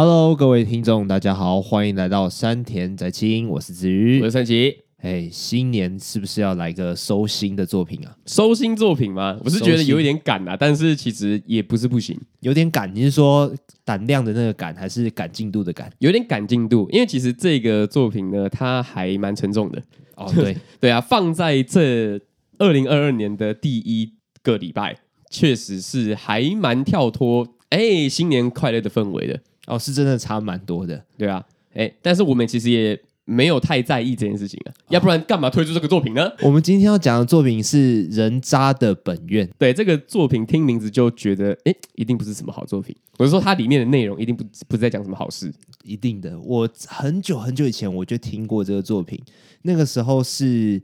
Hello，各位听众，大家好，欢迎来到山田宅青，我是子瑜，我是三奇。哎，新年是不是要来个收心的作品啊？收心作品吗？我是觉得有一点赶啊，但是其实也不是不行。有点赶，你是说胆量的那个赶，还是赶进度的赶？有点赶进度，因为其实这个作品呢，它还蛮沉重的。哦，对 对啊，放在这二零二二年的第一个礼拜，确实是还蛮跳脱哎新年快乐的氛围的。哦，是真的差蛮多的，对啊，哎，但是我们其实也没有太在意这件事情啊，要不然干嘛推出这个作品呢？我们今天要讲的作品是《人渣的本愿》。对，这个作品听名字就觉得，哎，一定不是什么好作品。我是说，它里面的内容一定不不是在讲什么好事，一定的。我很久很久以前我就听过这个作品，那个时候是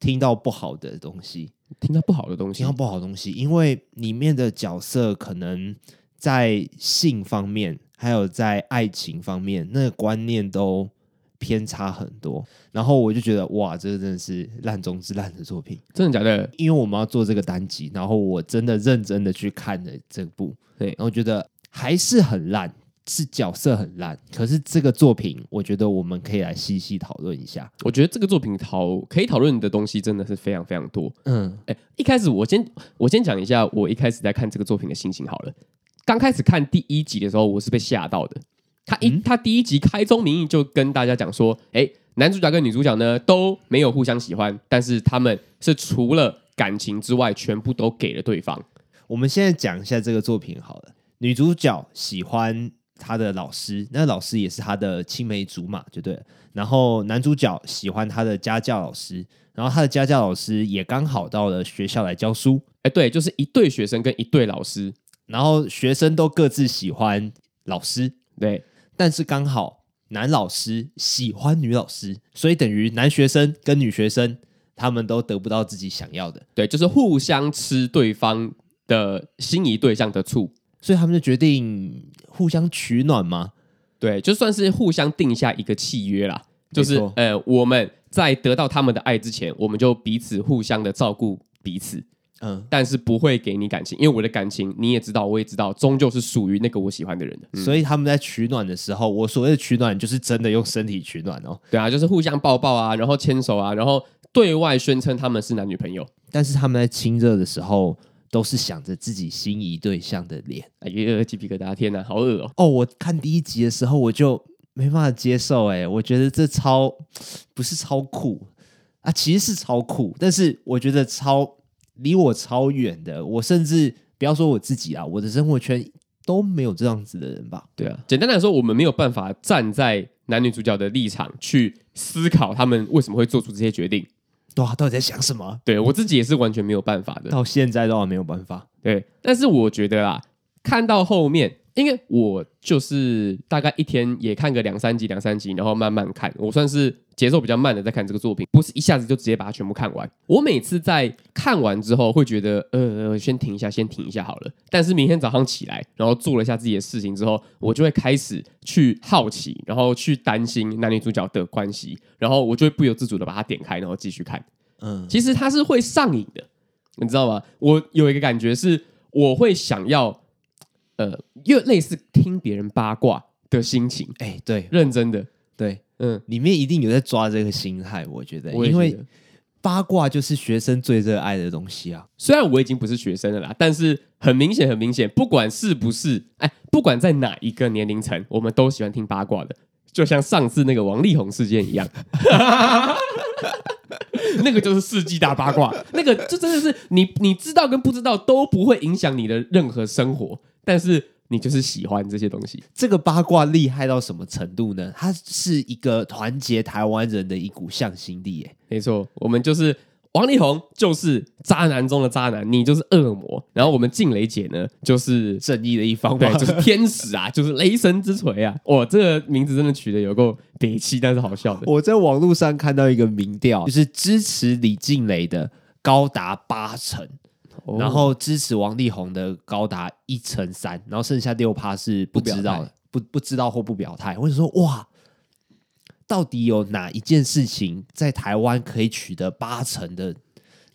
听到不好的东西，听到不好的东西，听到不好的东西，因为里面的角色可能在性方面。还有在爱情方面，那个观念都偏差很多。然后我就觉得，哇，这个真的是烂中之烂的作品，真的假的？因为我们要做这个单集，然后我真的认真的去看了这部，对，然后觉得还是很烂，是角色很烂。可是这个作品，我觉得我们可以来细细讨论一下。我觉得这个作品讨可以讨论的东西真的是非常非常多。嗯，哎，一开始我先我先讲一下，我一开始在看这个作品的心情好了。刚开始看第一集的时候，我是被吓到的。他一、嗯、他第一集开宗明义就跟大家讲说，哎，男主角跟女主角呢都没有互相喜欢，但是他们是除了感情之外，全部都给了对方。我们现在讲一下这个作品好了。女主角喜欢她的老师，那老师也是她的青梅竹马，就对了。然后男主角喜欢他的家教老师，然后他的家教老师也刚好到了学校来教书。哎，对，就是一对学生跟一对老师。然后学生都各自喜欢老师，对，但是刚好男老师喜欢女老师，所以等于男学生跟女学生他们都得不到自己想要的，对，就是互相吃对方的心仪对象的醋，所以他们就决定互相取暖嘛？对，就算是互相定下一个契约啦，就是呃，我们在得到他们的爱之前，我们就彼此互相的照顾彼此。嗯，但是不会给你感情，因为我的感情你也知道，我也知道，终究是属于那个我喜欢的人的。嗯、所以他们在取暖的时候，我所谓的取暖就是真的用身体取暖哦。对啊，就是互相抱抱啊，然后牵手啊，然后对外宣称他们是男女朋友。但是他们在亲热的时候，都是想着自己心仪对象的脸。哎呀，鸡皮疙瘩，天哪，好恶哦！哦，我看第一集的时候，我就没办法接受，哎，我觉得这超不是超酷啊，其实是超酷，但是我觉得超。离我超远的，我甚至不要说我自己啊，我的生活圈都没有这样子的人吧？对啊，简单来说，我们没有办法站在男女主角的立场去思考他们为什么会做出这些决定。哇，到底在想什么？对，我自己也是完全没有办法的，到现在都还没有办法。对，但是我觉得啊，看到后面。因为我就是大概一天也看个两三集，两三集，然后慢慢看。我算是节奏比较慢的在看这个作品，不是一下子就直接把它全部看完。我每次在看完之后会觉得，呃，先停一下，先停一下好了。但是明天早上起来，然后做了一下自己的事情之后，我就会开始去好奇，然后去担心男女主角的关系，然后我就会不由自主的把它点开，然后继续看。嗯，其实它是会上瘾的，你知道吗？我有一个感觉是，我会想要。呃，又类似听别人八卦的心情，哎、欸，对，认真的，对，嗯，里面一定有在抓这个心态，我觉得，我觉得因为八卦就是学生最热爱的东西啊。虽然我已经不是学生了啦，但是很明显，很明显，不管是不是，哎，不管在哪一个年龄层，我们都喜欢听八卦的，就像上次那个王力宏事件一样，那个就是世纪大八卦，那个就真的是你你知道跟不知道都不会影响你的任何生活。但是你就是喜欢这些东西，这个八卦厉害到什么程度呢？它是一个团结台湾人的一股向心力，耶。没错，我们就是王力宏，就是渣男中的渣男，你就是恶魔。然后我们静蕾姐呢，就是正义的一方，对，就是天使啊，就是雷神之锤啊。哇，这个名字真的取得有够憋气，但是好笑的。我在网络上看到一个民调，就是支持李静蕾的高达八成。然后支持王力宏的高达一成三，然后剩下六趴是不知道的，不不知道或不表态。我就说，哇，到底有哪一件事情在台湾可以取得八成的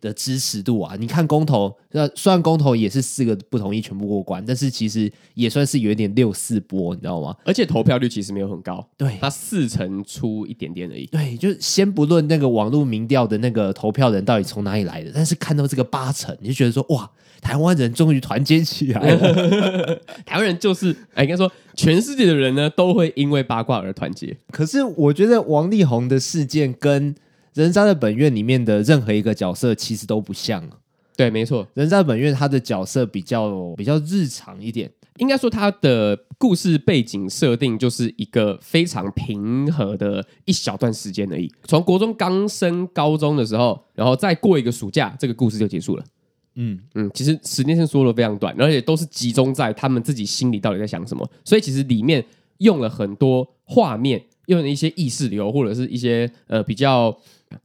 的支持度啊。你看公投，那虽然公投也是四个不同意全部过关，但是其实也算是有一点六四波，你知道吗？而且投票率其实没有很高，对，它四成出一点点而已。对，就先不论那个网络民调的那个投票人到底从哪里来的，但是看到这个八成，你就觉得说哇，台湾人终于团结起来了。台湾人就是，哎，应该说全世界的人呢都会因为八卦而团结。可是我觉得王力宏的事件跟人渣的本愿里面的任何一个角色其实都不像。对，没错，人渣本愿他的角色比较比较日常一点，应该说他的故事背景设定就是一个非常平和的一小段时间而已。从国中刚升高中的时候，然后再过一个暑假，这个故事就结束了。嗯嗯，其实时间线说的非常短，而且都是集中在他们自己心里到底在想什么，所以其实里面用了很多画面，用了一些意识流，或者是一些呃比较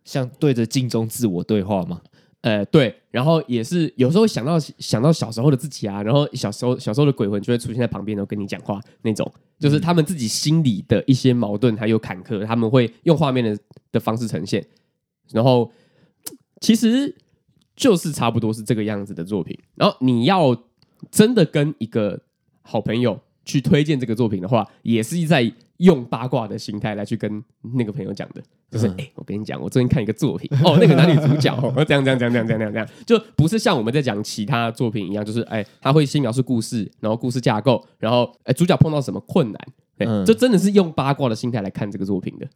像对着镜中自我对话嘛。呃，对，然后也是有时候想到想到小时候的自己啊，然后小时候小时候的鬼魂就会出现在旁边，然后跟你讲话那种，就是他们自己心里的一些矛盾还有坎坷，他们会用画面的的方式呈现，然后其实。就是差不多是这个样子的作品，然后你要真的跟一个好朋友去推荐这个作品的话，也是在用八卦的心态来去跟那个朋友讲的，就是哎、嗯欸，我跟你讲，我最近看一个作品，哦，那个男女主角，哦，这样这样这样这样这样这样，就不是像我们在讲其他作品一样，就是哎，他会先描述故事，然后故事架构，然后哎，主角碰到什么困难，对，就真的是用八卦的心态来看这个作品的。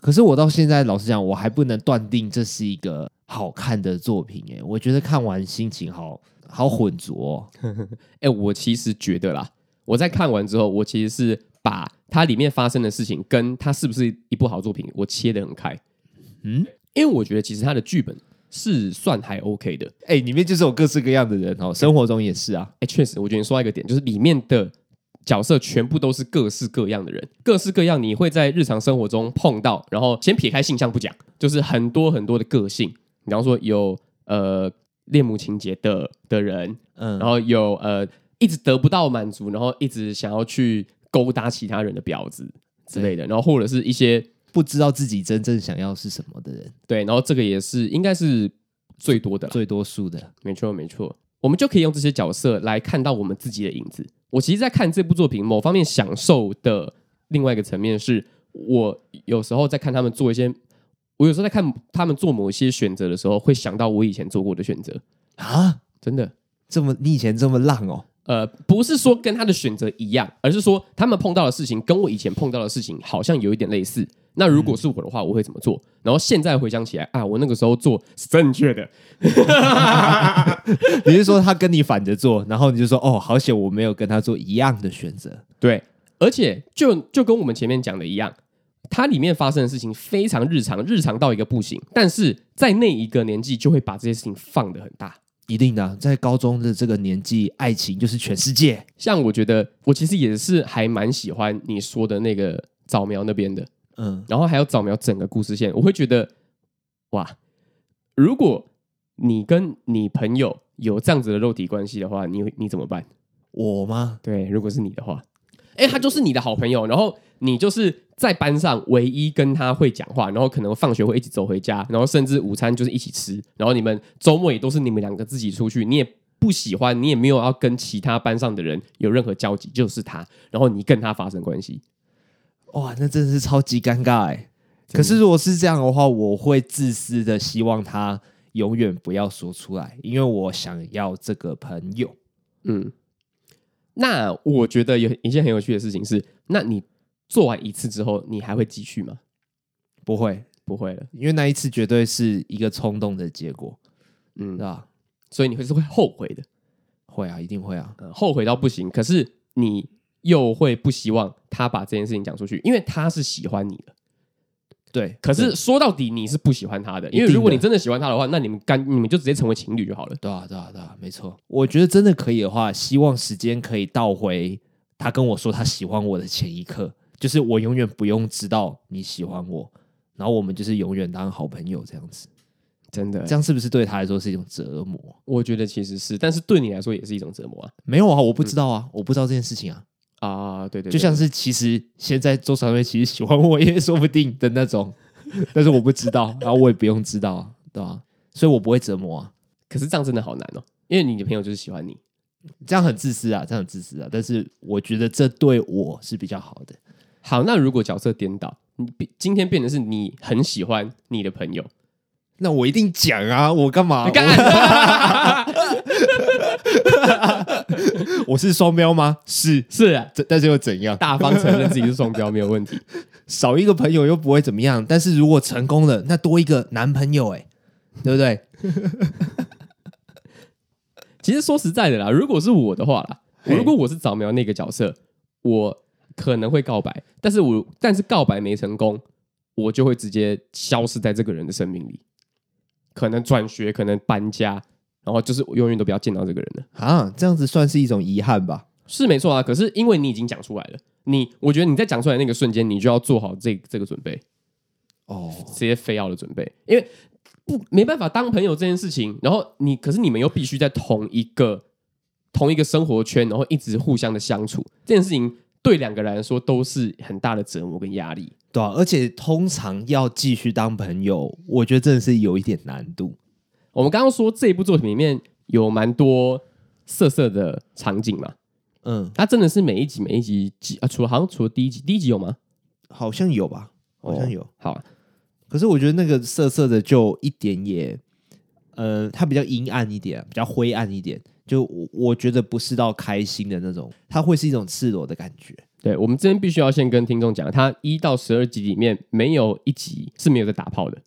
可是我到现在，老实讲，我还不能断定这是一个好看的作品。哎，我觉得看完心情好好浑浊哦。哎，我其实觉得啦，我在看完之后，我其实是把它里面发生的事情跟它是不是一部好作品，我切得很开。嗯，因为我觉得其实它的剧本是算还 OK 的。哎，里面就是有各式各样的人哦，生活中也是啊。哎，确实，我觉得你说到一个点，就是里面的。角色全部都是各式各样的人，各式各样你会在日常生活中碰到。然后先撇开性向不讲，就是很多很多的个性。比方说有呃恋母情结的的人，嗯，然后有呃一直得不到满足，然后一直想要去勾搭其他人的婊子之类的，然后或者是一些不知道自己真正想要是什么的人。对，然后这个也是应该是最多的，最多数的，没错没错。我们就可以用这些角色来看到我们自己的影子。我其实，在看这部作品，某方面享受的另外一个层面是，我有时候在看他们做一些，我有时候在看他们做某一些选择的时候，会想到我以前做过的选择啊，真的这么你以前这么浪哦？呃，不是说跟他的选择一样，而是说他们碰到的事情跟我以前碰到的事情好像有一点类似。那如果是我的话，我会怎么做？然后现在回想起来啊，我那个时候做是正确的。你是说他跟你反着做，然后你就说哦，好险我没有跟他做一样的选择。对，而且就就跟我们前面讲的一样，它里面发生的事情非常日常，日常到一个不行。但是在那一个年纪，就会把这些事情放得很大。一定的，在高中的这个年纪，爱情就是全世界。像我觉得，我其实也是还蛮喜欢你说的那个早苗那边的。嗯，然后还有早苗整个故事线，我会觉得，哇，如果你跟你朋友有这样子的肉体关系的话，你你怎么办？我吗？对，如果是你的话，哎，他就是你的好朋友，然后你就是在班上唯一跟他会讲话，然后可能放学会一起走回家，然后甚至午餐就是一起吃，然后你们周末也都是你们两个自己出去，你也不喜欢，你也没有要跟其他班上的人有任何交集，就是他，然后你跟他发生关系。哇，那真的是超级尴尬哎！可是如果是这样的话，我会自私的希望他永远不要说出来，因为我想要这个朋友。嗯，那我觉得有一件很有趣的事情是，那你做完一次之后，你还会继续吗？不会，不会了，因为那一次绝对是一个冲动的结果。嗯，是吧？所以你会是会后悔的。会啊，一定会啊，呃，后悔到不行。可是你。又会不希望他把这件事情讲出去，因为他是喜欢你的，对。可是说到底，你是不喜欢他的，因为如果你真的喜欢他的话，那你们干你们就直接成为情侣就好了。对啊，对啊，对啊，没错。我觉得真的可以的话，希望时间可以倒回他跟我说他喜欢我的前一刻，就是我永远不用知道你喜欢我，然后我们就是永远当好朋友这样子。真的，这样是不是对他来说是一种折磨？我觉得其实是，但是对你来说也是一种折磨啊。没有啊，我不知道啊，嗯、我不知道这件事情啊。啊，对对，对，就像是其实现在周传威其实喜欢我也说不定的那种，但是我不知道，然后我也不用知道，对吧？所以我不会折磨啊。可是这样真的好难哦，因为你的朋友就是喜欢你，这样很自私啊，这样很自私啊。但是我觉得这对我是比较好的。好，那如果角色颠倒，你今天变成是你很喜欢你的朋友，那我一定讲啊，我干嘛？干 我是双标吗？是是啊，但是又怎样？大方承认自己是双标没有问题，少一个朋友又不会怎么样。但是如果成功了，那多一个男朋友，哎，对不对？其实说实在的啦，如果是我的话啦，如果我是早苗那个角色，我。可能会告白，但是我但是告白没成功，我就会直接消失在这个人的生命里，可能转学，可能搬家，然后就是永远都不要见到这个人了啊！这样子算是一种遗憾吧？是没错啊。可是因为你已经讲出来了，你我觉得你在讲出来那个瞬间，你就要做好这这个准备哦，这些非要的准备，因为不没办法当朋友这件事情，然后你可是你们又必须在同一个同一个生活圈，然后一直互相的相处这件事情。对两个人来说都是很大的折磨跟压力，对啊，而且通常要继续当朋友，我觉得真的是有一点难度。我们刚刚说这一部作品里面有蛮多色色的场景嘛，嗯，它真的是每一集每一集啊，除了好像除了第一集，第一集有吗？好像有吧，好像有。哦、好、啊，可是我觉得那个色色的就一点也，呃，它比较阴暗一点，比较灰暗一点。就我我觉得不是到开心的那种，它会是一种赤裸的感觉。对，我们这边必须要先跟听众讲，它一到十二集里面没有一集是没有在打炮的，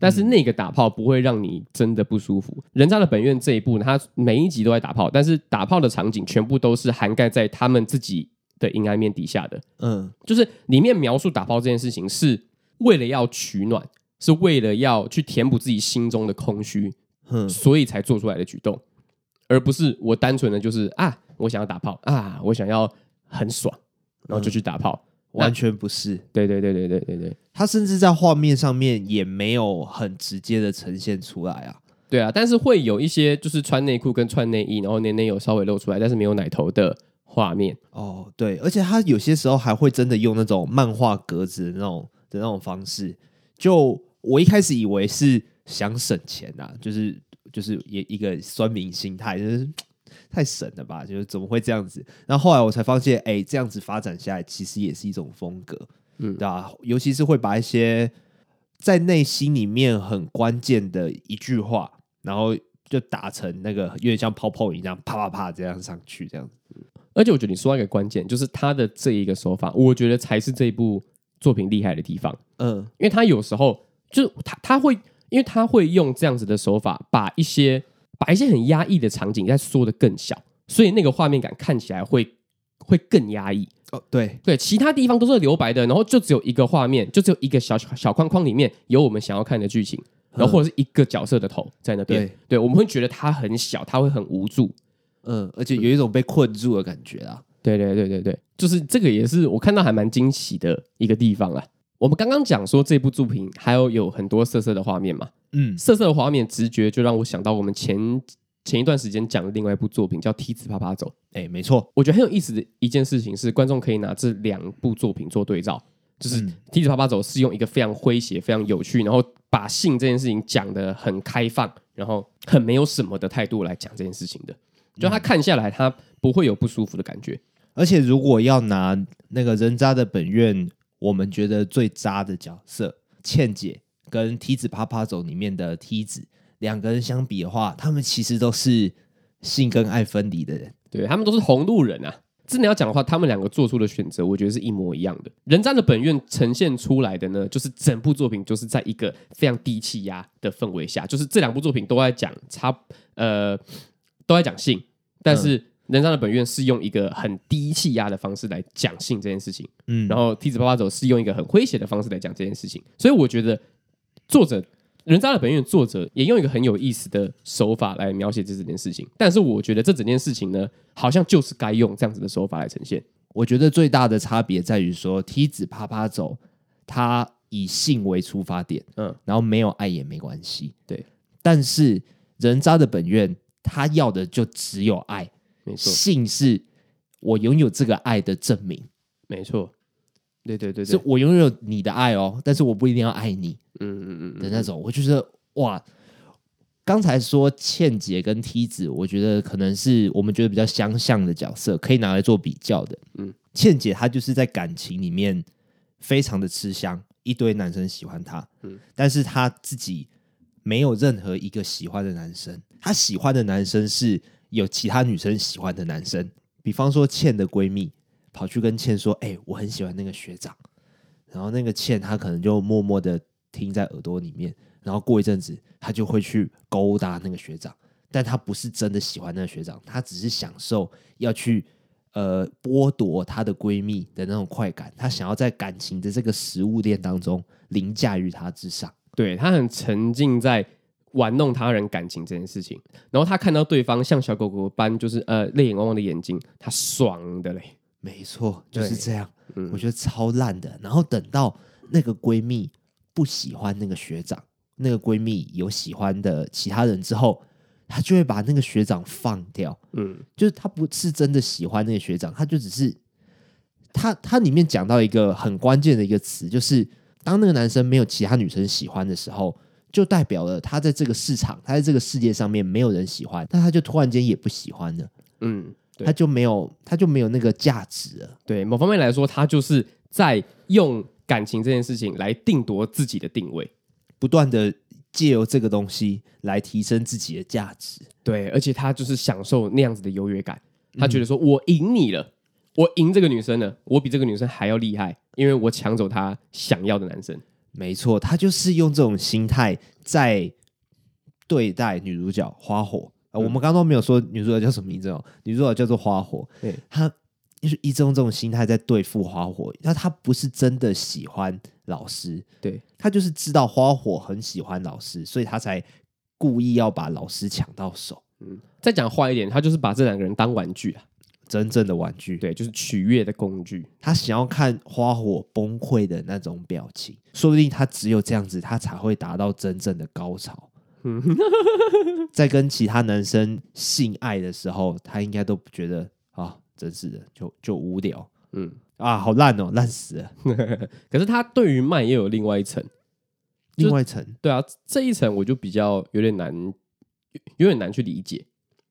但是那个打炮不会让你真的不舒服。嗯、人渣的本愿这一部，它每一集都在打炮，但是打炮的场景全部都是涵盖在他们自己的阴暗面底下的。嗯，就是里面描述打炮这件事情是为了要取暖，是为了要去填补自己心中的空虚，嗯，所以才做出来的举动。而不是我单纯的就是啊，我想要打炮啊，我想要很爽，然后就去打炮，嗯、完全不是。对对对对对对对，他甚至在画面上面也没有很直接的呈现出来啊。对啊，但是会有一些就是穿内裤跟穿内衣，然后内内有稍微露出来，但是没有奶头的画面。哦，对，而且他有些时候还会真的用那种漫画格子的那种的那种方式。就我一开始以为是想省钱啊，就是。就是一一个酸民心态，就是太神了吧？就是怎么会这样子？然后后来我才发现，哎、欸，这样子发展下来，其实也是一种风格，嗯，对吧？尤其是会把一些在内心里面很关键的一句话，然后就打成那个有点像泡泡一样，啪啪啪这样上去，这样子。而且我觉得你说到一个关键，就是他的这一个手法，我觉得才是这一部作品厉害的地方。嗯，因为他有时候就他他会。因为他会用这样子的手法，把一些把一些很压抑的场景再缩得更小，所以那个画面感看起来会会更压抑。哦，对对，其他地方都是留白的，然后就只有一个画面，就只有一个小小框框里面有我们想要看的剧情，然后或者是一个角色的头在那边。对，对，我们会觉得它很小，它会很无助，嗯，而且有一种被困住的感觉啊。对对对对对，就是这个也是我看到还蛮惊喜的一个地方啊。我们刚刚讲说这部作品还有有很多色色的画面嘛，嗯，色色的画面直觉就让我想到我们前前一段时间讲的另外一部作品叫《梯子啪啪走》。哎，没错，我觉得很有意思的一件事情是，观众可以拿这两部作品做对照，就是《梯子啪啪走》是用一个非常诙谐、非常有趣，然后把性这件事情讲得很开放，然后很没有什么的态度来讲这件事情的，就他看下来他不会有不舒服的感觉。而且如果要拿那个人渣的本愿。我们觉得最渣的角色倩姐跟梯子啪啪走里面的梯子两个人相比的话，他们其实都是性跟爱分离的人，对，他们都是红路人啊。真的要讲的话，他们两个做出的选择，我觉得是一模一样的。人渣的本愿呈现出来的呢，就是整部作品就是在一个非常低气压的氛围下，就是这两部作品都在讲差呃都在讲性，但是。嗯人渣的本愿是用一个很低气压的方式来讲性这件事情，嗯，然后梯子啪啪走是用一个很诙谐的方式来讲这件事情，所以我觉得作者人渣的本愿作者也用一个很有意思的手法来描写这整件事情，但是我觉得这整件事情呢，好像就是该用这样子的手法来呈现。我觉得最大的差别在于说，梯子啪啪走，他以性为出发点，嗯，然后没有爱也没关系，对，但是人渣的本愿，他要的就只有爱。没错，性是我拥有这个爱的证明。没错，对对对对，是我拥有你的爱哦，但是我不一定要爱你。嗯嗯嗯的那种，我就觉得哇，刚才说倩姐跟梯子，我觉得可能是我们觉得比较相像的角色，可以拿来做比较的。嗯，倩姐她就是在感情里面非常的吃香，一堆男生喜欢她，嗯，但是她自己没有任何一个喜欢的男生，她喜欢的男生是有其他女生喜欢的男生，比方说倩的闺蜜跑去跟倩说：“哎、我很喜欢那个学长。”然后那个倩她可能就默默的听在耳朵里面。然后过一阵子，他就会去勾搭那个学长，但他不是真的喜欢那个学长，他只是享受要去呃剥夺她的闺蜜的那种快感，他想要在感情的这个食物链当中凌驾于她之上。对，他很沉浸在玩弄他人感情这件事情，然后他看到对方像小狗狗般就是呃泪眼汪汪的眼睛，他爽的嘞。没错，就是这样。嗯，我觉得超烂的。然后等到那个闺蜜不喜欢那个学长。那个闺蜜有喜欢的其他人之后，她就会把那个学长放掉。嗯，就是她不是真的喜欢那个学长，她就只是她她里面讲到一个很关键的一个词，就是当那个男生没有其他女生喜欢的时候，就代表了他在这个市场，他在这个世界上面没有人喜欢，但他就突然间也不喜欢了。嗯，他就没有他就没有那个价值了。对，某方面来说，他就是在用感情这件事情来定夺自己的定位。不断的借由这个东西来提升自己的价值，对，而且他就是享受那样子的优越感，他觉得说我赢你了，我赢这个女生了，我比这个女生还要厉害，因为我抢走她想要的男生。没错，他就是用这种心态在对待女主角花火。呃，我们刚刚都没有说女主角叫什么名字哦，女主角叫做花火。对，他。就是一种这种心态在对付花火，那他不是真的喜欢老师，对，他就是知道花火很喜欢老师，所以他才故意要把老师抢到手。嗯，再讲坏一点，他就是把这两个人当玩具啊，真正的玩具，对，就是取悦的工具。他想要看花火崩溃的那种表情，说不定他只有这样子，他才会达到真正的高潮。在跟其他男生性爱的时候，他应该都觉得啊。真是的，就就无聊，嗯啊，好烂哦，烂死了。可是他对于慢也有另外一层，另外一层，对啊，这一层我就比较有点难，有点难去理解。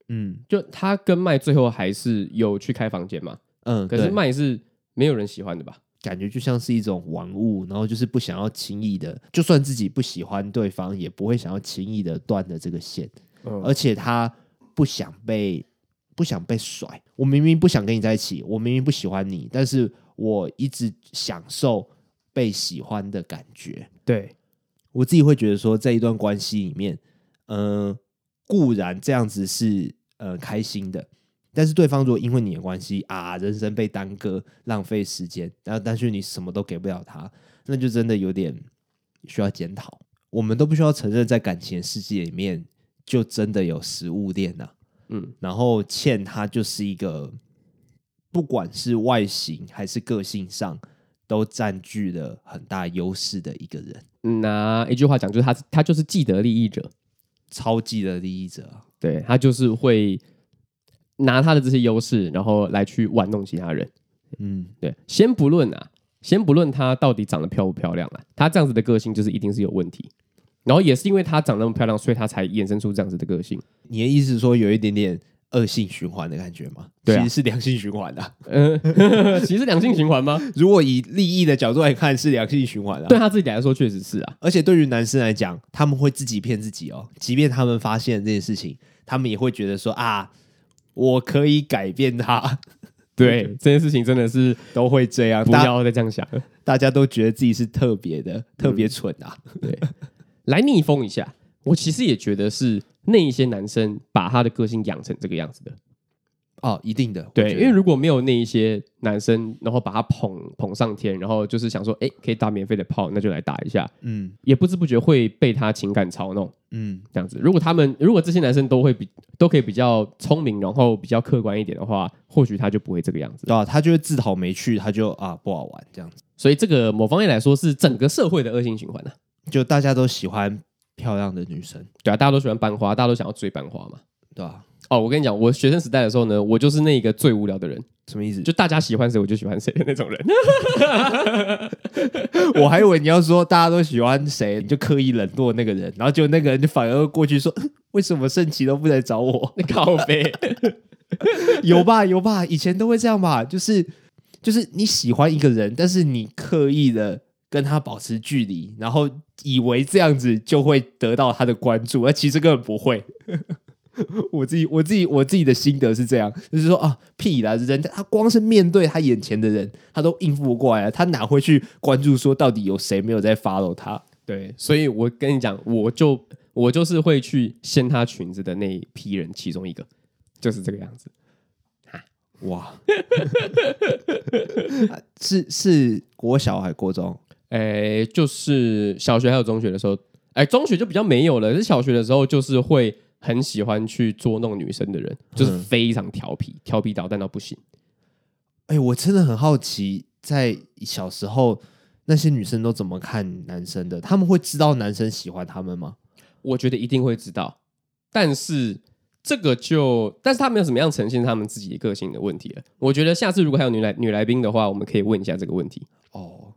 嗯，就他跟麦最后还是有去开房间嘛？嗯，可是麦是没有人喜欢的吧？感觉就像是一种玩物，然后就是不想要轻易的，就算自己不喜欢对方，也不会想要轻易的断了这个线。嗯，而且他不想被。不想被甩，我明明不想跟你在一起，我明明不喜欢你，但是我一直享受被喜欢的感觉。对，我自己会觉得说，在一段关系里面，嗯、呃，固然这样子是呃开心的，但是对方如果因为你的关系啊，人生被耽搁，浪费时间，然后但是你什么都给不了他，那就真的有点需要检讨。我们都不需要承认，在感情的世界里面，就真的有食物链呐、啊。嗯，然后欠他就是一个，不管是外形还是个性上，都占据了很大优势的一个人。嗯，那一句话讲，就是他他就是既得利益者，超级的利益者。对，他就是会拿他的这些优势，然后来去玩弄其他人。嗯，对。先不论啊，先不论他到底长得漂不漂亮啊，他这样子的个性就是一定是有问题。然后也是因为他长那么漂亮，所以他才衍生出这样子的个性。你的意思是说有一点点恶性循环的感觉吗？对啊，其实是良性循环的。嗯，其实是良性循环吗？如果以利益的角度来看，是良性循环的。对他自己来说，确实是啊。而且对于男生来讲，他们会自己骗自己哦。即便他们发现这件事情，他们也会觉得说啊，我可以改变他。对，这件事情真的是都会这样。不要再这样想了，大家都觉得自己是特别的，特别蠢啊。对。来逆风一下，我其实也觉得是那一些男生把他的个性养成这个样子的。哦，一定的，对，因为如果没有那一些男生，然后把他捧捧上天，然后就是想说，哎，可以打免费的炮，那就来打一下，嗯，也不知不觉会被他情感操弄，嗯，这样子。如果他们，如果这些男生都会比都可以比较聪明，然后比较客观一点的话，或许他就不会这个样子，对啊，他就会自讨没趣，他就啊不好玩这样子。所以这个某方面来说，是整个社会的恶性循环啊。就大家都喜欢漂亮的女生，对啊，大家都喜欢班花，大家都想要追班花嘛，对啊。哦，我跟你讲，我学生时代的时候呢，我就是那个最无聊的人。什么意思？就大家喜欢谁，我就喜欢谁的那种人。我还以为你要说大家都喜欢谁，你就刻意冷落那个人，然后就那个人就反而过去说：“ 为什么圣奇都不来找我？”你 靠呗，有吧有吧，以前都会这样吧？就是就是你喜欢一个人，但是你刻意的跟他保持距离，然后以为这样子就会得到他的关注，而其实根本不会。我自己，我自己，我自己的心得是这样，就是说啊，屁啦，人他光是面对他眼前的人，他都应付不过来，他哪会去关注说到底有谁没有在 follow 他？对，所以我跟你讲，我就我就是会去掀他裙子的那一批人其中一个，就是这个样子。哇，是是国小还是国中？哎，就是小学还有中学的时候，哎，中学就比较没有了，是小学的时候就是会。很喜欢去捉弄女生的人，就是非常调皮，嗯、调皮捣蛋到不行。哎、欸，我真的很好奇，在小时候那些女生都怎么看男生的？他们会知道男生喜欢他们吗？我觉得一定会知道，但是这个就，但是他们有怎么样呈现他们自己个性的问题了。我觉得下次如果还有女来女来宾的话，我们可以问一下这个问题。哦，嗯，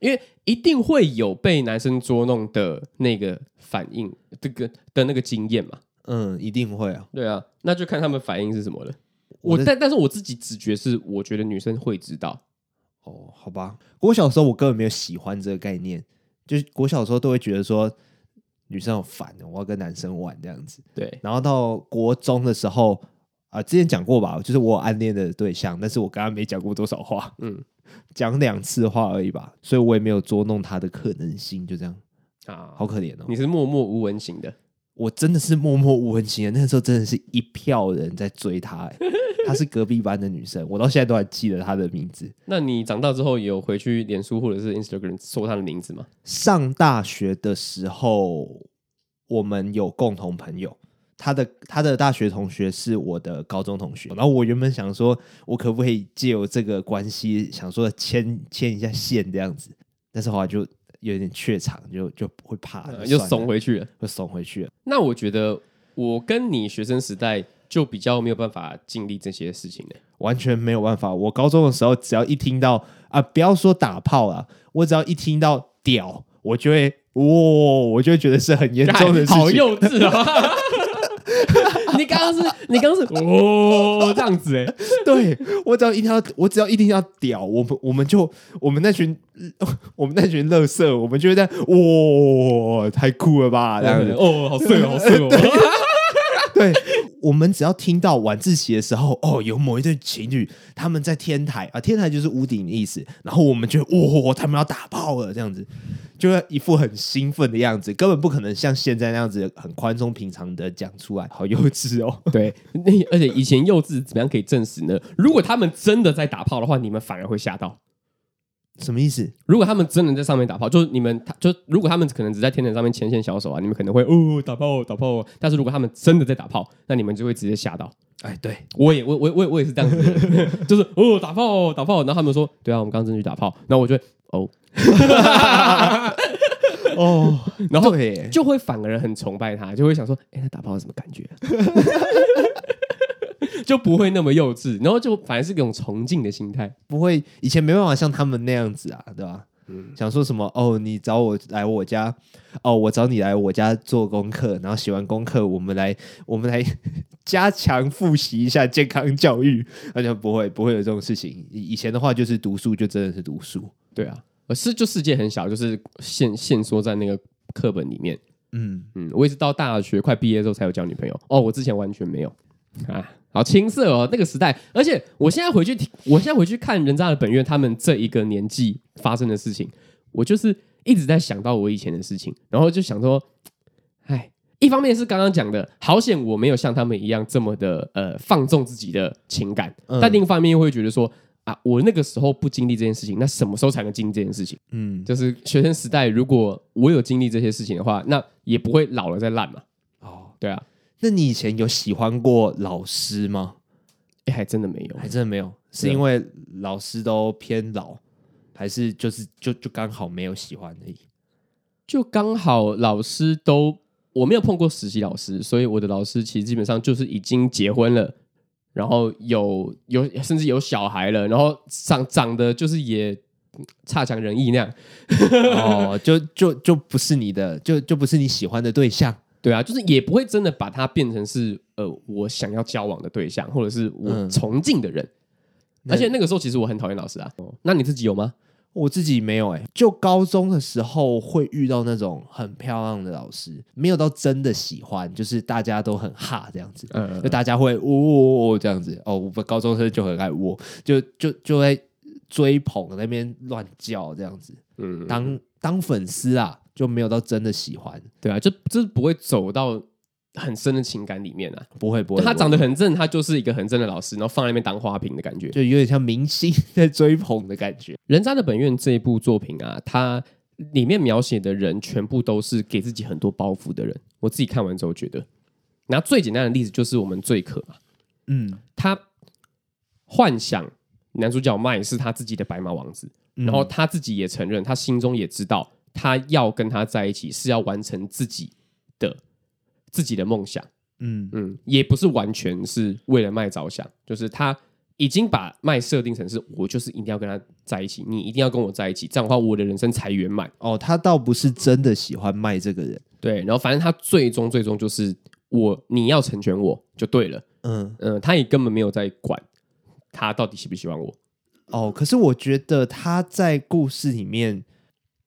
因为一定会有被男生捉弄的那个反应，这个的那个经验嘛。嗯，一定会啊。对啊，那就看他们反应是什么了。我，我但但是我自己直觉是，我觉得女生会知道。哦，好吧。我小的时候我根本没有喜欢这个概念，就是我小的时候都会觉得说女生好烦，我要跟男生玩这样子。对。然后到国中的时候啊、呃，之前讲过吧，就是我暗恋的对象，但是我刚刚没讲过多少话，嗯，讲两次话而已吧，所以我也没有捉弄他的可能性，就这样啊，好可怜哦。你是默默无闻型的。我真的是默默无闻型的，那个时候真的是一票人在追他，欸，她是隔壁班的女生，我到现在都还记得她的名字。那你长大之后有回去脸书或者是 Instagram 搜她的名字吗？上大学的时候，我们有共同朋友，她的他的大学同学是我的高中同学，然后我原本想说，我可不可以借由这个关系，想说牵牵一下线这样子，但是后来就。有点怯场，就就会怕，又怂回去了，又怂回去了。那我觉得我跟你学生时代就比较没有办法经历这些事情呢，完全没有办法。我高中的时候，只要一听到啊，不要说打炮了，我只要一听到屌，我就会哇、哦，我就会觉得是很严重的事情，好幼稚啊！你刚刚是，你刚刚是哦这样子哎，对，我只要一定要，我只要一定要屌，我们我们就我们那群我们那群乐色，我们就会在哇、哦，太酷了吧，这样子哦，好帅哦，好帅哦。对，我们只要听到晚自习的时候，哦，有某一对情侣他们在天台啊，天台就是屋顶的意思，然后我们就哇、哦，他们要打炮了，这样子。就是一副很兴奋的样子，根本不可能像现在那样子很宽松平常的讲出来，好幼稚哦。对，那而且以前幼稚怎么样可以证实呢？如果他们真的在打炮的话，你们反而会吓到。什么意思？如果他们真的在上面打炮，就是你们，他就如果他们可能只在天台上面牵线小手啊，你们可能会哦打炮打炮。但是如果他们真的在打炮，那你们就会直接吓到。哎，对，我也我我我我也是这样子，就是哦打炮打炮，然后他们说对啊，我们刚刚真的去打炮，然后我就哦。哦，然后就会反而很崇拜他，就会想说，哎，他打炮是什么感觉？就不会那么幼稚，然后就反而是一种崇敬的心态，不会以前没办法像他们那样子啊，对吧？嗯，想说什么？哦，你找我来我家，哦，我找你来我家做功课，然后写完功课，我们来我们来加强复习一下健康教育，而且不会不会有这种事情。以前的话就是读书，就真的是读书，对啊。而是，就世界很小，就是限限缩在那个课本里面。嗯嗯，我也是到大学快毕业之后才有交女朋友。哦，我之前完全没有啊，好青涩哦，那个时代。而且我现在回去听，我现在回去看人渣的本愿他们这一个年纪发生的事情，我就是一直在想到我以前的事情，然后就想说，哎，一方面是刚刚讲的，好险我没有像他们一样这么的呃放纵自己的情感，嗯、但另一方面又会觉得说。啊，我那个时候不经历这件事情，那什么时候才能经历这件事情？嗯，就是学生时代，如果我有经历这些事情的话，那也不会老了再烂嘛。哦，对啊，那你以前有喜欢过老师吗？哎，还真的没有，还真的没有，是因为老师都偏老，还是就是就就刚好没有喜欢而已？就刚好老师都我没有碰过实习老师，所以我的老师其实基本上就是已经结婚了，然后有有甚至有小孩了，然后长长得就是也差强人意那样。哦，就就就不是你的，就就不是你喜欢的对象。对啊，就是也不会真的把他变成是呃我想要交往的对象，或者是我崇敬的人。嗯、而且那个时候其实我很讨厌老师啊。哦，那你自己有吗？我自己没有哎、欸，就高中的时候会遇到那种很漂亮的老师，没有到真的喜欢，就是大家都很哈这样子，嗯，嗯，嗯，就大家会喔这样子哦。我们高中生就很爱喔，就就就会追捧那边乱叫这样子，嗯，嗯，当当粉丝啊，就没有到真的喜欢，对啊，就就是不会走到。很深的情感里面啊，不会不会，他长得很正，他就是一个很正的老师，然后放在那边当花瓶的感觉，就有点像明星在追捧的感觉。人渣的本愿这一部作品啊，它里面描写的人全部都是给自己很多包袱的人。我自己看完之后觉得，拿最简单的例子就是我们最可嘛，嗯，他幻想男主角麦是他自己的白马王子，嗯，然后他自己也承认，他心中也知道，他要跟他在一起是要完成自己的。自己的梦想，嗯嗯，也不是完全是为了麦着想，就是他已经把麦设定成是我就是一定要跟他在一起，你一定要跟我在一起，这样的话我的人生才圆满。哦，他倒不是真的喜欢麦这个人，对，然后反正他最终最终就是我你要成全我就对了，嗯嗯，他也根本没有在管他到底喜不喜欢我。哦，可是我觉得他在故事里面，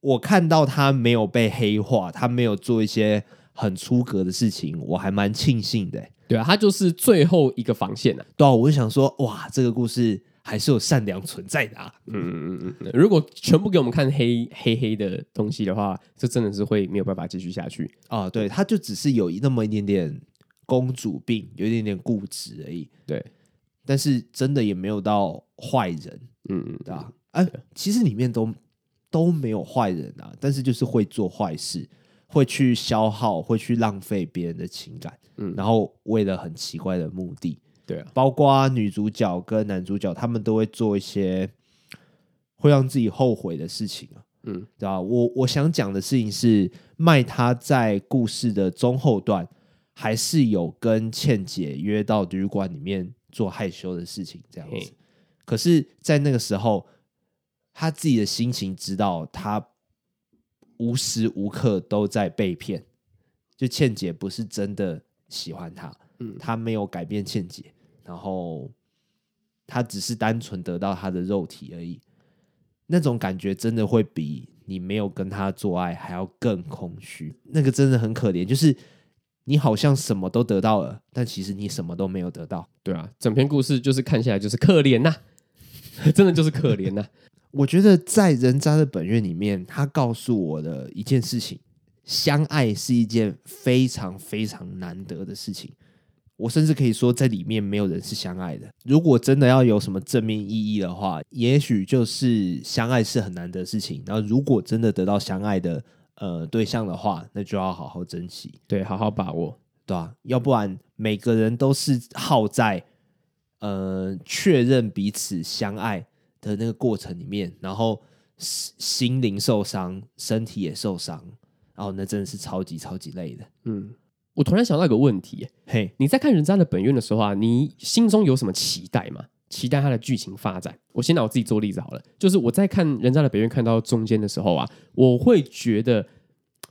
我看到他没有被黑化，他没有做一些。很出格的事情，我还蛮庆幸的。对啊，他就是最后一个防线啊。对啊，我就想说，哇，这个故事还是有善良存在的啊。嗯嗯嗯嗯。如果全部给我们看黑黑黑的东西的话，这真的是会没有办法继续下去啊。对，他就只是有那么一点点公主病，有一点点固执而已。对，但是真的也没有到坏人。嗯嗯，对吧？哎，其实里面都都没有坏人啊，但是就是会做坏事。会去消耗，会去浪费别人的情感，嗯，然后为了很奇怪的目的，对啊，包括女主角跟男主角，他们都会做一些会让自己后悔的事情啊，嗯，对吧？我我想讲的事情是，麦他在故事的中后段还是有跟倩姐约到旅馆里面做害羞的事情，这样子。可是，在那个时候，他自己的心情知道他。无时无刻都在被骗，就倩姐不是真的喜欢他，嗯，他没有改变倩姐，然后他只是单纯得到他的肉体而已，那种感觉真的会比你没有跟他做爱还要更空虚，那个真的很可怜，就是你好像什么都得到了，但其实你什么都没有得到，对啊，整篇故事就是看起来就是可怜呐、啊，真的就是可怜呐、啊。我觉得在《人渣的本愿》里面，他告诉我的一件事情：相爱是一件非常非常难得的事情。我甚至可以说，在里面没有人是相爱的。如果真的要有什么正面意义的话，也许就是相爱是很难得的事情。然后，如果真的得到相爱的呃对象的话，那就要好好珍惜，对，好好把握，对吧？要不然每个人都是耗在呃确认彼此相爱的那个过程里面，然后心灵受伤，身体也受伤，然后那真的是超级超级累的。嗯，我突然想到一个问题，嘿，你在看《人渣的本愿》的时候啊，你心中有什么期待吗？期待它的剧情发展？我先拿我自己做例子好了，就是我在看《人渣的本愿》看到中间的时候啊，我会觉得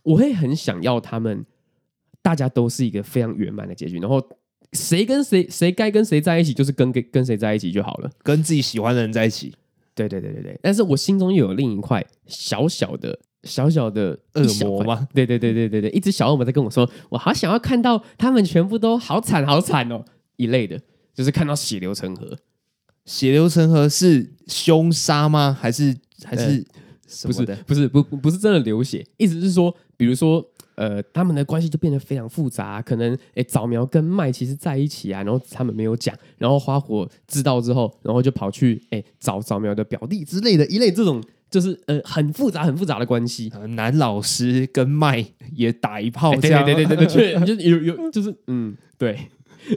我会很想要他们大家都是一个非常圆满的结局，然后。谁跟谁谁该跟谁在一起，就是跟跟跟谁在一起就好了，跟自己喜欢的人在一起。对对对对对。但是我心中又有另一块小小的小小的恶魔吗？对对对对对对，一只小恶魔在跟我说，我好想要看到他们全部都好惨好惨哦一类的，就是看到血流成河。血流成河是凶杀吗？还是还是？不是不是不不是真的流血，意思是说，比如说。呃，他们的关系就变得非常复杂，可能诶，早苗跟麦其实在一起啊，然后他们没有讲，然后花火知道之后，然后就跑去诶找早苗的表弟之类的一类这种，就是呃很复杂很复杂的关系。男老师跟麦也打一炮，这样对对对对对，对，就有有就是嗯，对，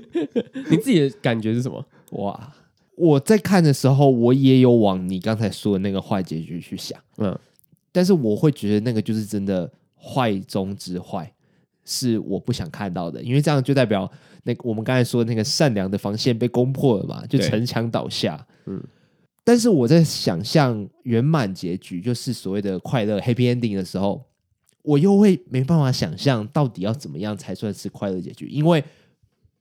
你自己的感觉是什么？哇，我在看的时候，我也有往你刚才说的那个坏结局去想，嗯，但是我会觉得那个就是真的。坏中之坏，是我不想看到的，因为这样就代表那个我们刚才说的那个善良的防线被攻破了嘛，就城墙倒下。嗯，但是我在想象圆满结局，就是所谓的快乐 happy ending 的时候，我又会没办法想象到底要怎么样才算是快乐结局，因为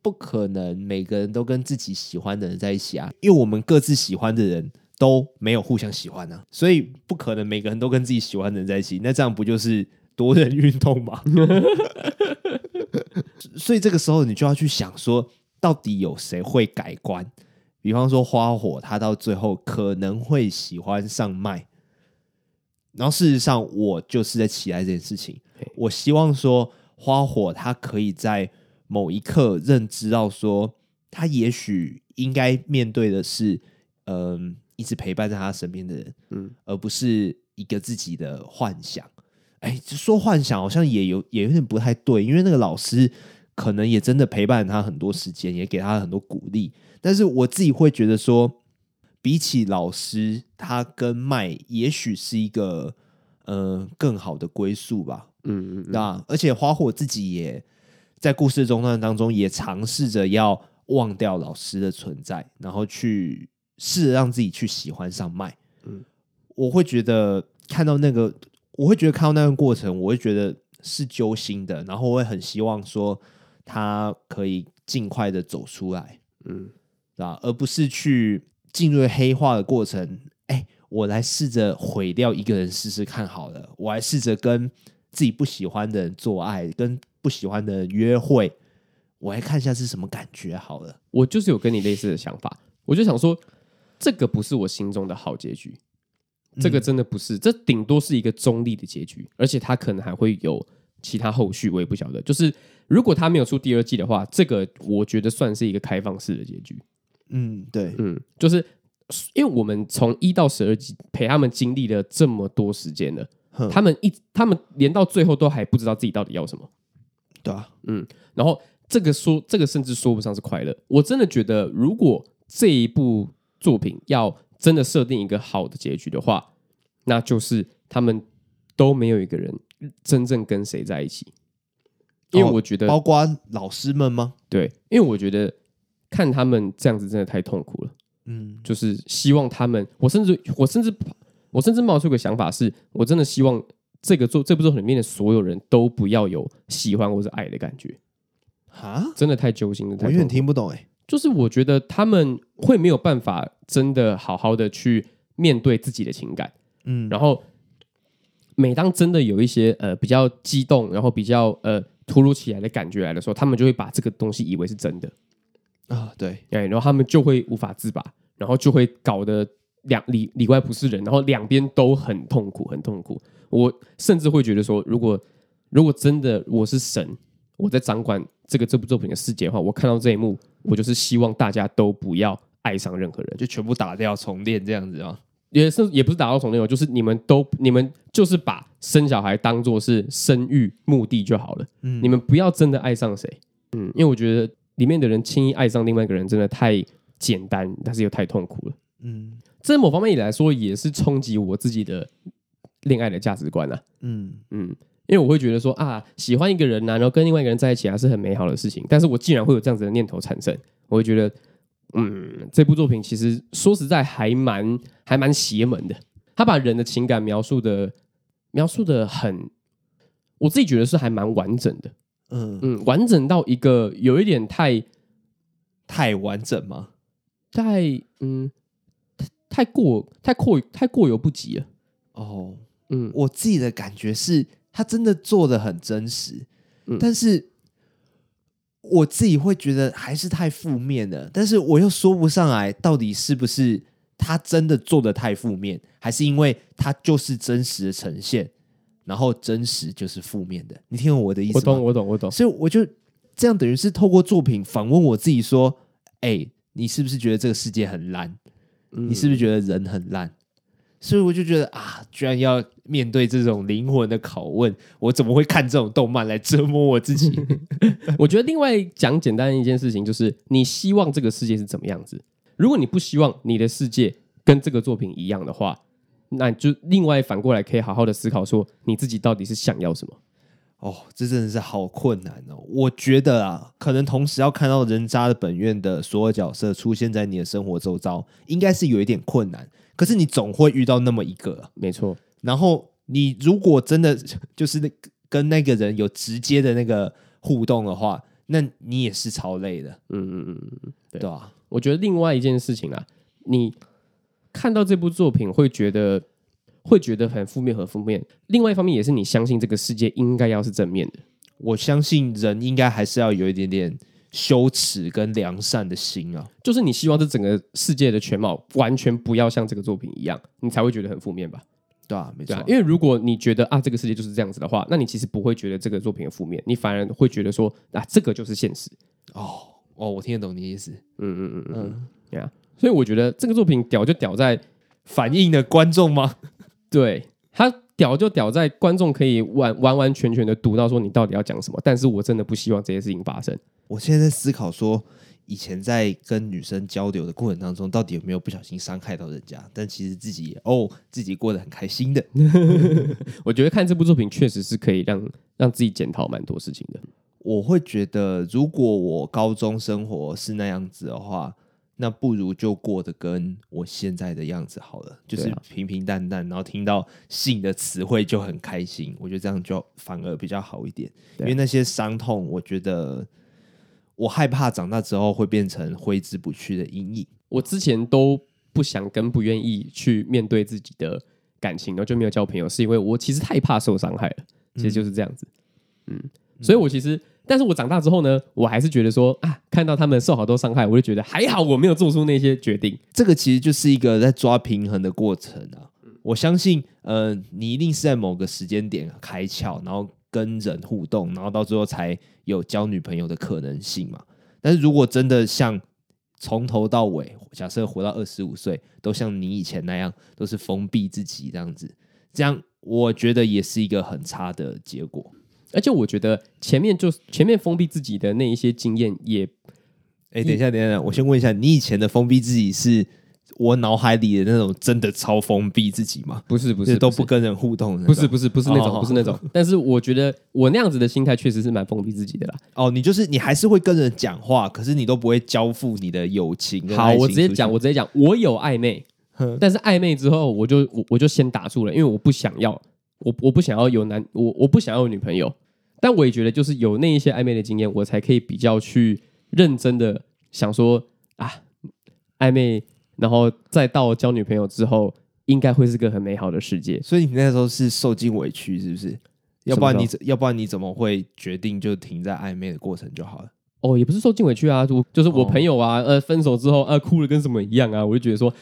不可能每个人都跟自己喜欢的人在一起啊，因为我们各自喜欢的人都没有互相喜欢啊，所以不可能每个人都跟自己喜欢的人在一起，那这样不就是？多人运动嘛，所以这个时候你就要去想说，到底有谁会改观？比方说花火，他到最后可能会喜欢上麦，然后事实上我就是在期待这件事情。我希望说花火他可以在某一刻认知到说，他也许应该面对的是，嗯、呃，一直陪伴在他身边的人，嗯，而不是一个自己的幻想。哎，说幻想好像也有也有点不太对，因为那个老师可能也真的陪伴他很多时间，也给他很多鼓励。但是我自己会觉得说，比起老师，他跟麦也许是一个呃更好的归宿吧。嗯嗯，那而且花火自己也在故事中段当中也尝试着要忘掉老师的存在，然后去试着让自己去喜欢上麦。嗯，我会觉得看到那个。我会觉得看到那段过程，我会觉得是揪心的，然后我会很希望说他可以尽快的走出来，嗯，啊，而不是去进入黑化的过程。哎，我来试着毁掉一个人试试看好了，我来试着跟自己不喜欢的人做爱，跟不喜欢的人约会，我来看一下是什么感觉好了。我就是有跟你类似的想法，我就想说，这个不是我心中的好结局。这个真的不是，这顶多是一个中立的结局，而且他可能还会有其他后续，我也不晓得。就是如果他没有出第二季的话，这个我觉得算是一个开放式的结局。嗯，对，嗯，就是因为我们从一到十二集陪他们经历了这么多时间了，他们一他们连到最后都还不知道自己到底要什么，对啊，嗯，然后这个说这个甚至说不上是快乐。我真的觉得，如果这一部作品要真的设定一个好的结局的话，那就是他们都没有一个人真正跟谁在一起，因为我觉得，包括老师们吗？对，因为我觉得看他们这样子真的太痛苦了。嗯，就是希望他们，我甚至，我甚至，我甚至冒出个想法是，我真的希望这个作这部作品里面的所有人都不要有喜欢或者爱的感觉。啊，真的太揪心了，我有点听不懂哎。就是我觉得他们会没有办法真的好好的去面对自己的情感，嗯，然后每当真的有一些呃比较激动，然后比较呃突如其来的感觉来的时候，他们就会把这个东西以为是真的啊，对，然后他们就会无法自拔，然后就会搞得两里里外不是人，然后两边都很痛苦，很痛苦。我甚至会觉得说，如果如果真的我是神，我在掌管这个这部作品的世界的话，我看到这一幕。我就是希望大家都不要爱上任何人，就全部打掉重练这样子啊，也是也不是打到重练，就是你们都你们就是把生小孩当做是生育目的就好了，嗯，你们不要真的爱上谁，嗯，因为我觉得里面的人轻易爱上另外一个人真的太简单，但是又太痛苦了，嗯，这某方面来说也是冲击我自己的恋爱的价值观啊，嗯。嗯。因为我会觉得说啊，喜欢一个人呐、啊，然后跟另外一个人在一起啊，是很美好的事情。但是我竟然会有这样子的念头产生，我会觉得，嗯，这部作品其实说实在还蛮还蛮邪门的。他把人的情感描述的描述的很，我自己觉得是还蛮完整的。嗯嗯，完整到一个有一点太太完整吗？太嗯，太过太过太过犹不及了。哦，嗯，我自己的感觉是。他真的做的很真实，嗯、但是我自己会觉得还是太负面了。但是我又说不上来，到底是不是他真的做的太负面，还是因为他就是真实的呈现，然后真实就是负面的？你听懂我的意思吗？我懂，我懂，我懂。所以我就这样，等于是透过作品访问我自己，说：“哎，你是不是觉得这个世界很烂？嗯、你是不是觉得人很烂？”所以我就觉得啊，居然要面对这种灵魂的拷问，我怎么会看这种动漫来折磨我自己？我觉得另外讲简单的一件事情就是，你希望这个世界是怎么样子？如果你不希望你的世界跟这个作品一样的话，那就另外反过来可以好好的思考说，你自己到底是想要什么？哦，这真的是好困难哦。我觉得啊，可能同时要看到人渣的本愿的所有角色出现在你的生活周遭，应该是有一点困难。可是你总会遇到那么一个，没错。然后你如果真的就是那跟那个人有直接的那个互动的话，那你也是超累的。嗯嗯嗯嗯，对，对啊。我觉得另外一件事情啊，你看到这部作品会觉得会觉得很负面和负面。另外一方面也是你相信这个世界应该要是正面的。我相信人应该还是要有一点点。羞耻跟良善的心啊，就是你希望这整个世界的全貌完全不要像这个作品一样，你才会觉得很负面吧？对啊，没错啊。因为如果你觉得啊，这个世界就是这样子的话，那你其实不会觉得这个作品很负面，你反而会觉得说啊，这个就是现实。哦哦，我听得懂你的意思。嗯嗯嗯嗯，对啊。所以我觉得这个作品屌就屌在反映的观众吗？对，他屌就屌在观众可以完完完全全的读到说你到底要讲什么，但是我真的不希望这些事情发生。我现在在思考说，以前在跟女生交流的过程当中，到底有没有不小心伤害到人家？但其实自己也哦，自己过得很开心的。我觉得看这部作品确实是可以让让自己检讨蛮多事情的。我会觉得，如果我高中生活是那样子的话，那不如就过得跟我现在的样子好了，就是平平淡淡，然后听到性的词汇就很开心。我觉得这样就反而比较好一点，因为那些伤痛，我觉得。我害怕长大之后会变成挥之不去的阴影。我之前都不想跟不愿意去面对自己的感情，然后就没有交朋友，是因为我其实太怕受伤害了。其实就是这样子。嗯，所以我其实，但是我长大之后呢，我还是觉得说啊，看到他们受好多伤害，我就觉得还好，我没有做出那些决定。这个其实就是一个在抓平衡的过程啊。我相信，呃，你一定是在某个时间点开窍，然后。跟人互动，然后到最后才有交女朋友的可能性嘛。但是如果真的像从头到尾，假设活到二十五岁，都像你以前那样，都是封闭自己这样子，这样我觉得也是一个很差的结果。而且我觉得前面就前面封闭自己的那一些经验也，哎，等一下，等一下，我先问一下，你以前的封闭自己是？我脑海里的那种真的超封闭自己吗？不是不是，都不跟人互动，不是不是不是那种不是那种。但是我觉得我那样子的心态确实是蛮封闭自己的啦。哦，你就是你还是会跟人讲话，可是你都不会交付你的友情。好，我直接讲，我直接讲，我有暧昧，但是暧昧之后我就我我就先打住了，因为我不想要，我我不想要有男，我我不想要有女朋友。但我也觉得就是有那一些暧昧的经验，我才可以比较去认真的想说啊，暧昧。然后再到交女朋友之后，应该会是个很美好的世界。所以你那时候是受尽委屈，是不是？要不然你要不然你怎么会决定就停在暧昧的过程就好了？哦，也不是受尽委屈啊，就就是我朋友啊，哦、呃，分手之后啊，哭的跟什么一样啊，我就觉得说啊，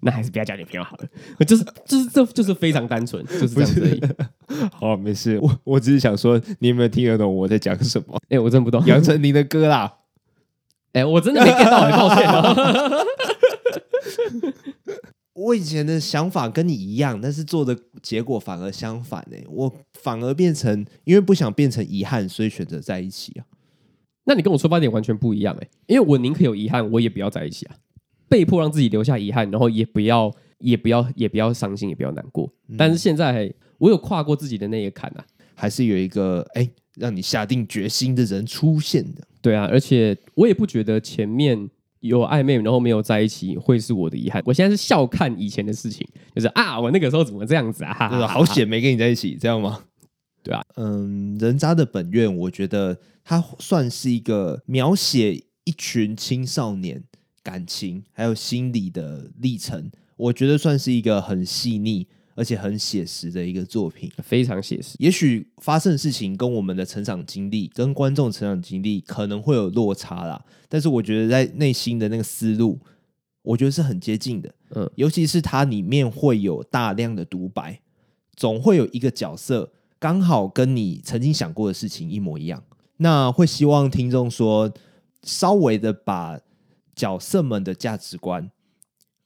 那还是不要交女朋友好了。就是就是这就是非常单纯，就是这样子而已。好，没事，我我只是想说，你有没有听得懂我在讲什么？哎、欸，我真不懂杨丞琳的歌啦。哎、欸，我真的没 get 到，很抱歉哦。我以前的想法跟你一样，但是做的结果反而相反呢。我反而变成因为不想变成遗憾，所以选择在一起啊。那你跟我出发点完全不一样哎，因为我宁可有遗憾，我也不要在一起啊。被迫让自己留下遗憾，然后也不要，也不要，也不要伤心，也不要难过。但是现在我有跨过自己的那一坎啊，还是有一个哎，让你下定决心的人出现的。对啊，而且我也不觉得前面。有暧昧，然后没有在一起，会是我的遗憾。我现在是笑看以前的事情，就是啊，我那个时候怎么这样子啊？哈哈哈哈，好险没跟你在一起，这样吗？对啊，嗯，人渣的本愿，我觉得它算是一个描写一群青少年感情还有心理的历程，我觉得算是一个很细腻。而且很写实的一个作品，非常写实。也许发生的事情跟我们的成长经历、跟观众成长经历可能会有落差啦，但是我觉得在内心的那个思路，我觉得是很接近的。嗯，尤其是它里面会有大量的独白，总会有一个角色刚好跟你曾经想过的事情一模一样。那会希望听众说，稍微的把角色们的价值观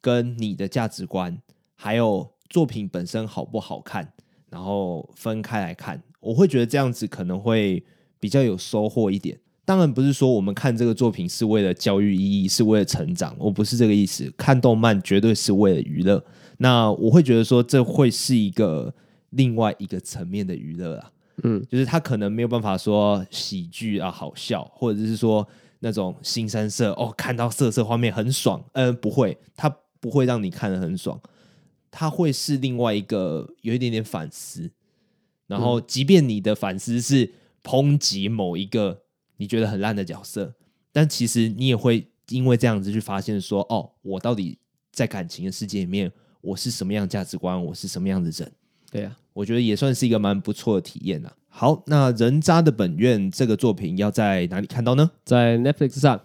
跟你的价值观，还有。作品本身好不好看，然后分开来看，我会觉得这样子可能会比较有收获一点。当然不是说我们看这个作品是为了教育意义，是为了成长，我不是这个意思。看动漫绝对是为了娱乐。那我会觉得说，这会是一个另外一个层面的娱乐啊。嗯，就是他可能没有办法说喜剧啊好笑，或者是说那种新三色哦，看到色色画面很爽，嗯、呃，不会，它不会让你看得很爽，它会是另外一个有一点点反思，然后即便你的反思是抨击某一个你觉得很烂的角色，但其实你也会因为这样子去发现说，哦，我到底在感情的世界里面，我是什么样的价值观，我是什么样的人。对啊，我觉得也算是一个蛮不错的体验啊。好，那人渣的本愿这个作品要在哪里看到呢？在 Netflix 上。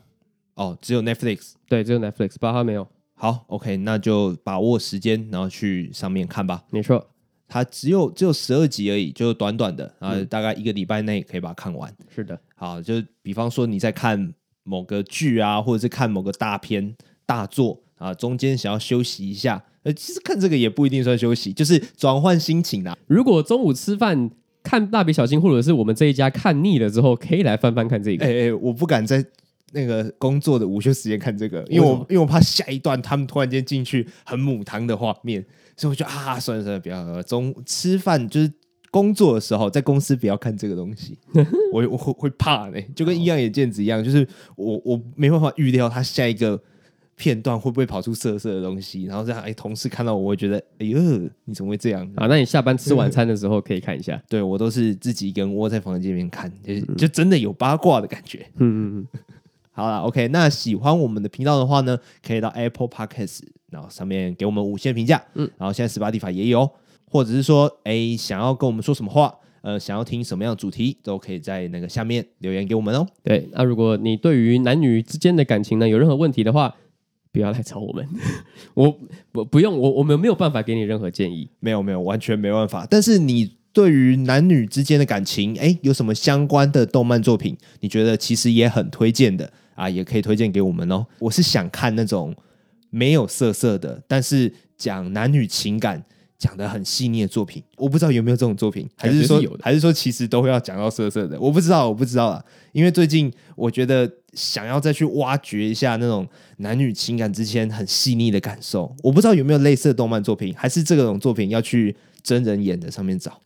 哦，只有 Netflix。对，只有 Netflix，八号没有。好，OK，那就把握时间，然后去上面看吧。没错，它只有只有十二集而已，就短短的，然后大概一个礼拜内可以把它看完。是的，好，就比方说你在看某个剧啊，或者是看某个大片大作啊，中间想要休息一下。呃其实看这个也不一定算休息，就是转换心情啦。如果中午吃饭看蜡笔小新，或者是我们这一家看腻了之后，可以来翻翻看这个。哎哎，我不敢在那个工作的午休时间看这个，因为我因为我怕下一段他们突然间进去很母汤的画面，所以我就啊，算了算了，不要。中吃饭就是工作的时候，在公司不要看这个东西，我我会会怕呢，就跟一样眼见子一样，就是我我没办法预料他下一个。片段会不会跑出色色的东西？然后这样，哎，同事看到我会觉得，哎呦，你怎么会这样啊？那你下班吃晚餐的时候可以看一下。嗯、对，我都是自己跟窝在房间里面看，就就真的有八卦的感觉。嗯嗯嗯。好了，OK，那喜欢我们的频道的话呢，可以到 Apple Podcast，然后上面给我们五星评价。嗯，然后现在 Spotify 也有，或者是说，哎，想要跟我们说什么话，呃，想要听什么样的主题，都可以在那个下面留言给我们哦。对，那如果你对于男女之间的感情呢，有任何问题的话，不要来找我们，我不不用我我们没有办法给你任何建议，没有没有完全没办法。但是你对于男女之间的感情，哎，有什么相关的动漫作品，你觉得其实也很推荐的啊，也可以推荐给我们哦。我是想看那种没有色色的，但是讲男女情感讲的很细腻的作品。我不知道有没有这种作品，还是说还是说其实都会要讲到色色的？我不知道，我不知道啊。因为最近我觉得。想要再去挖掘一下那种男女情感之间很细腻的感受，我不知道有没有类似的动漫作品，还是这种作品要去真人演的上面找。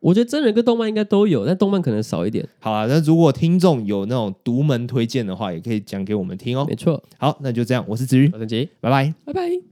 我觉得真人跟动漫应该都有，但动漫可能少一点。好啊，那如果听众有那种独门推荐的话，也可以讲给我们听哦。没错，好，那就这样，我是子瑜，我是陈杰，拜拜，拜拜。